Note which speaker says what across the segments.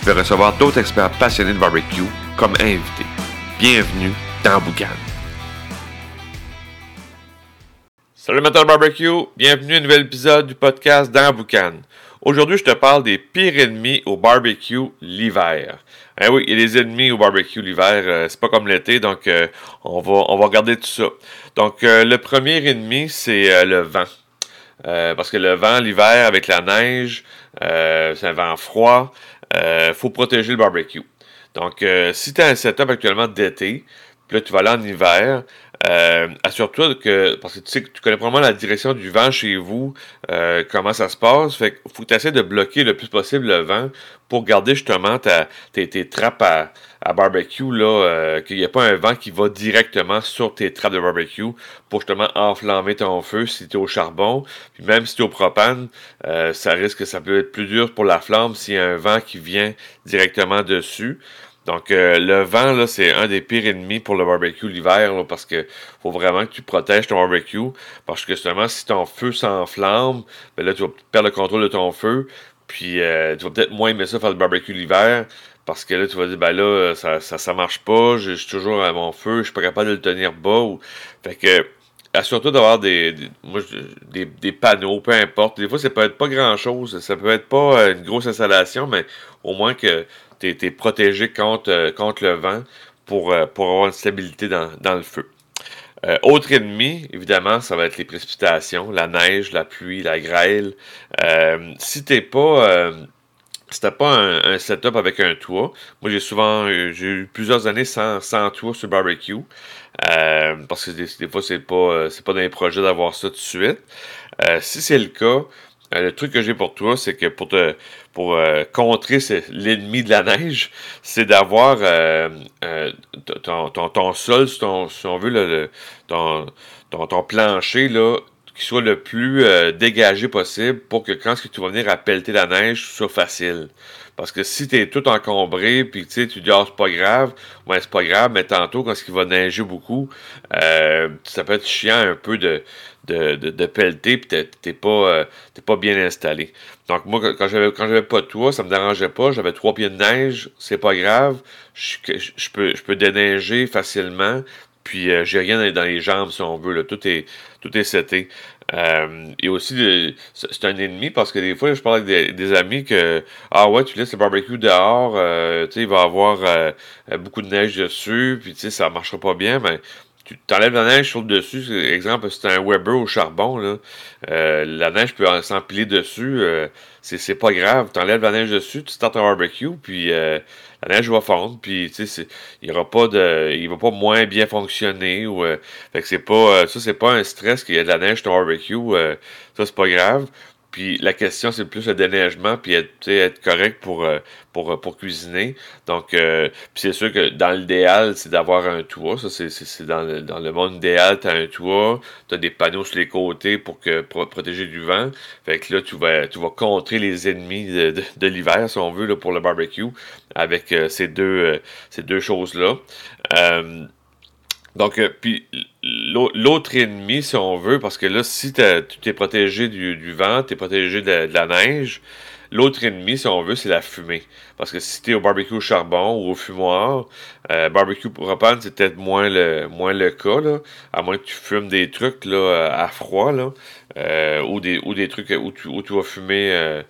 Speaker 1: je vais recevoir d'autres experts passionnés de barbecue comme invités. Bienvenue dans Boucan. Salut de barbecue, bienvenue à un nouvel épisode du podcast dans Boucan. Aujourd'hui, je te parle des pires ennemis au barbecue l'hiver. Eh oui, a des ennemis au barbecue l'hiver, euh, c'est pas comme l'été, donc euh, on, va, on va regarder tout ça. Donc, euh, le premier ennemi, c'est le vent. parce que le vent l'hiver avec la neige, c'est un vent froid, faut protéger le barbecue. Donc, si tu as un setup actuellement d'été, puis là, tu vas aller en hiver, euh, assure-toi que, parce que tu sais que tu connais probablement la direction du vent chez vous, euh, comment ça se passe. Fait faut que tu de bloquer le plus possible le vent pour garder justement ta, tes, tes trappes à, à barbecue, là, euh, qu'il n'y ait pas un vent qui va directement sur tes trappes de barbecue pour justement enflammer ton feu si tu es au charbon. Puis même si tu es au propane, ça risque que ça peut être plus dur pour la flamme s'il y a un vent qui vient directement dessus. Donc, euh, le vent, là, c'est un des pires ennemis pour le barbecue l'hiver, parce que faut vraiment que tu protèges ton barbecue. Parce que justement, si ton feu s'enflamme, ben là, tu vas perdre le contrôle de ton feu. Puis, euh, tu vas peut-être moins aimer ça faire le barbecue l'hiver. Parce que là, tu vas dire, ben là, ça, ça, marche pas, je suis toujours à mon feu, je suis pas capable de le tenir bas. Fait que, assure-toi d'avoir des, des, des, panneaux, peu importe. Des fois, ça peut être pas grand-chose. Ça peut être pas euh, une grosse installation, mais au moins que protégé contre, euh, contre le vent pour, euh, pour avoir une stabilité dans, le feu. autre ennemi, évidemment, ça va être les précipitations, la neige, la pluie, la grêle. si t'es pas si t'as pas un, setup avec un toit, moi j'ai souvent j'ai eu plusieurs années sans, sans toit sur barbecue. Euh, parce que des, fois, c'est pas, euh, c'est pas dans les projets d'avoir ça tout de suite. Euh, si c'est le cas, le truc que j'ai pour toi, c'est que pour te pour contrer l'ennemi de la neige, c'est d'avoir ton, ton, ton, sol, si, on veut, le, ton, ton, ton, plancher, là, qui soit le plus dégagé possible pour que quand tu vas venir à pelleter la neige, ce soit facile. Parce que si tu es tout encombré, puis tu dis, ah, c'est pas grave, ouais, c'est pas grave, mais tantôt, quand il va neiger beaucoup, euh, ça peut être chiant un peu de, de, de, pelleter, puis t'es pas, euh, pas bien installé. Donc, moi, quand j'avais quand j'avais pas de toit, ça me dérangeait pas. J'avais trois pieds de neige, c'est pas grave. Peux, je peux déneiger facilement. Puis euh, j'ai rien dans les jambes si on veut. Là. Tout est tout est seté. Euh, et aussi, c'est un ennemi parce que des fois, je parle avec des, amis que Ah ouais, tu laisses le barbecue dehors, euh, tu sais, il va avoir beaucoup de neige dessus, puis tu sais, ça marchera pas bien, mais tu t'enlèves la neige sur le dessus. Exemple, c'est un Weber au charbon, là. la neige peut s'empiler dessus. c'est pas grave. Tu enlèves la neige dessus, tu startes un barbecue, puis la neige va fondre, puis tu sais, il aura pas de, il va pas moins bien fonctionner ou, euh, fait que c'est pas, euh, ça c'est pas un stress qu'il y a de la neige sur barbecue, euh, ça c'est pas grave. Puis la question, c'est plus le déneigement, puis être, correct pour, euh, euh, pour cuisiner. Donc, euh, c'est sûr que dans l'idéal, c'est d'avoir un toit. Ça, c'est dans le, dans le monde idéal, tu as un toit, tu as des panneaux sur les côtés pour, que, pour protéger du vent. Fait que là, tu vas, tu vas contrer les ennemis de, de, l'hiver, si on veut, là, pour le barbecue, avec ces deux, ces deux choses-là. Donc, puis l'autre ennemi, si on veut, parce que là, si tu es protégé du, vent, tu protégé de, la neige, l'autre ennemi, si on veut, c'est la fumée. Parce que si tu es au barbecue au charbon ou au fumoir, euh, barbecue propane, c'est peut-être moins le, moins le cas, là, à moins que tu fumes des trucs là, à froid, là, euh, ou, des, ou des trucs où tu, où tu vas fumer euh,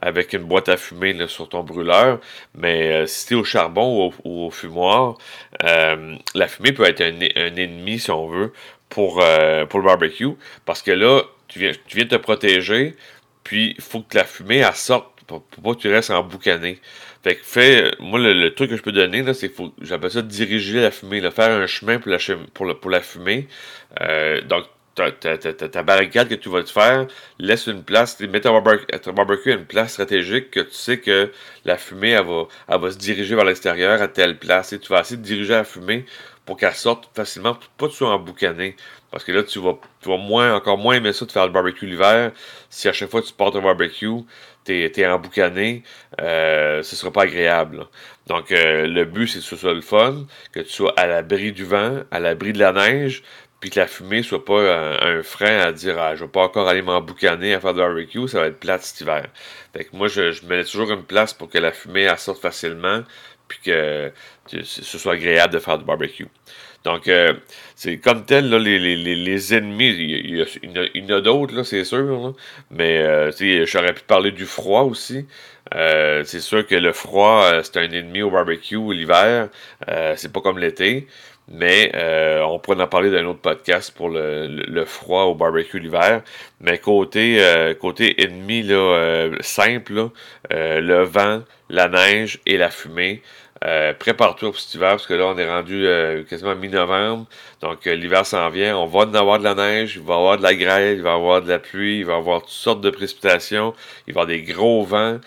Speaker 1: avec une boîte à fumer sur ton brûleur. Mais euh, si tu es au charbon ou au, fumoir, la fumée peut être un, ennemi, si on veut, pour, pour le barbecue. Parce que là, tu viens, tu viens te protéger, puis il faut que la fumée elle sorte pour, pas que tu restes emboucané. Fait que fait, moi, le, truc que je peux donner, là, c'est j'appelle ça diriger la fumée, là, faire un chemin pour la, fumée. donc, ta, barricade que tu vas te faire, laisse une place, mets ton barbecue, à une place stratégique que tu sais que la fumée, elle va, va se diriger vers l'extérieur à telle place. Et tu vas essayer de diriger la fumée pour qu'elle sorte facilement, pas tout emboucané. Parce que là, tu vas, tu vas moins, encore moins aimer ça de faire le barbecue l'hiver. Si à chaque fois que tu portes un barbecue, t'es es emboucané, euh, ce sera pas agréable. Donc, euh, le but, c'est que ce soit le fun, que tu sois à l'abri du vent, à l'abri de la neige, puis que la fumée soit pas un, frein à dire ah, je vais pas encore aller m'emboucaner à faire du barbecue, ça va être plate cet hiver. Fait que moi, je, je mets toujours une place pour que la fumée sorte facilement, que, ce soit agréable de faire du barbecue. Donc, euh, c'est comme tel, là, les, les, les, ennemis, il y, en a, d'autres, c'est sûr, mais euh, j'aurais pu parler du froid aussi. Euh, c'est sûr que le froid, c'est un ennemi au barbecue l'hiver, c'est pas comme l'été. Mais euh, on pourrait en parler d'un autre podcast pour le, froid au barbecue l'hiver. Mais côté, euh, côté ennemi là, euh, simple, le vent, la neige et la fumée. Prépare-toi pour cet hiver parce que là on est rendu quasiment mi-novembre. Donc l'hiver s'en vient. On va en avoir de la neige, il va y avoir de la grêle, il va y avoir de la pluie, il va y avoir toutes sortes de précipitations, il va y avoir des gros vents.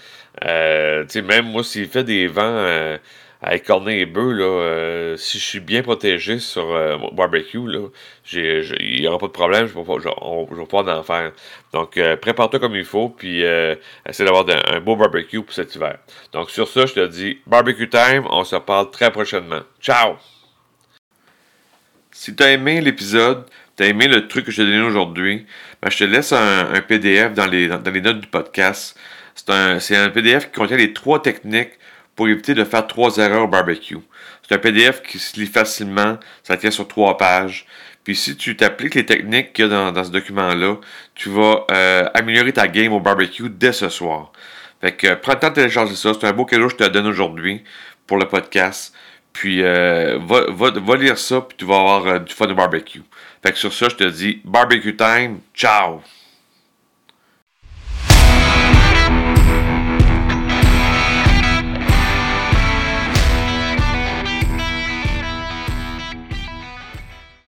Speaker 1: même moi s'il fait des vents avec cornet et bœuf, là, euh, si je suis bien protégé sur euh, barbecue, il n'y aura pas de problème, je ne vais, pas en faire. Donc, euh, prépare-toi comme il faut, puis essaie d'avoir un, beau barbecue pour cet hiver. Donc, sur ça, je te dis, barbecue time, on se parle très prochainement. Ciao! Si tu as aimé l'épisode, tu as aimé le truc que je t'ai donné aujourd'hui, ben, je te laisse un, PDF dans les, dans les notes du podcast. C'est un, un PDF qui contient les trois techniques pour éviter de faire trois erreurs au barbecue. C'est un PDF qui se lit facilement, ça tient sur trois pages. Puis si tu t'appliques les techniques qu'il y a dans, ce document-là, tu vas euh, améliorer ta game au barbecue dès ce soir. Fait que prends le temps de télécharger ça. C'est un beau cadeau que je te donne aujourd'hui pour le podcast. Puis euh, va, lire ça, puis tu vas avoir euh, du fun au barbecue. Fait que sur ça, je te dis barbecue time. Ciao!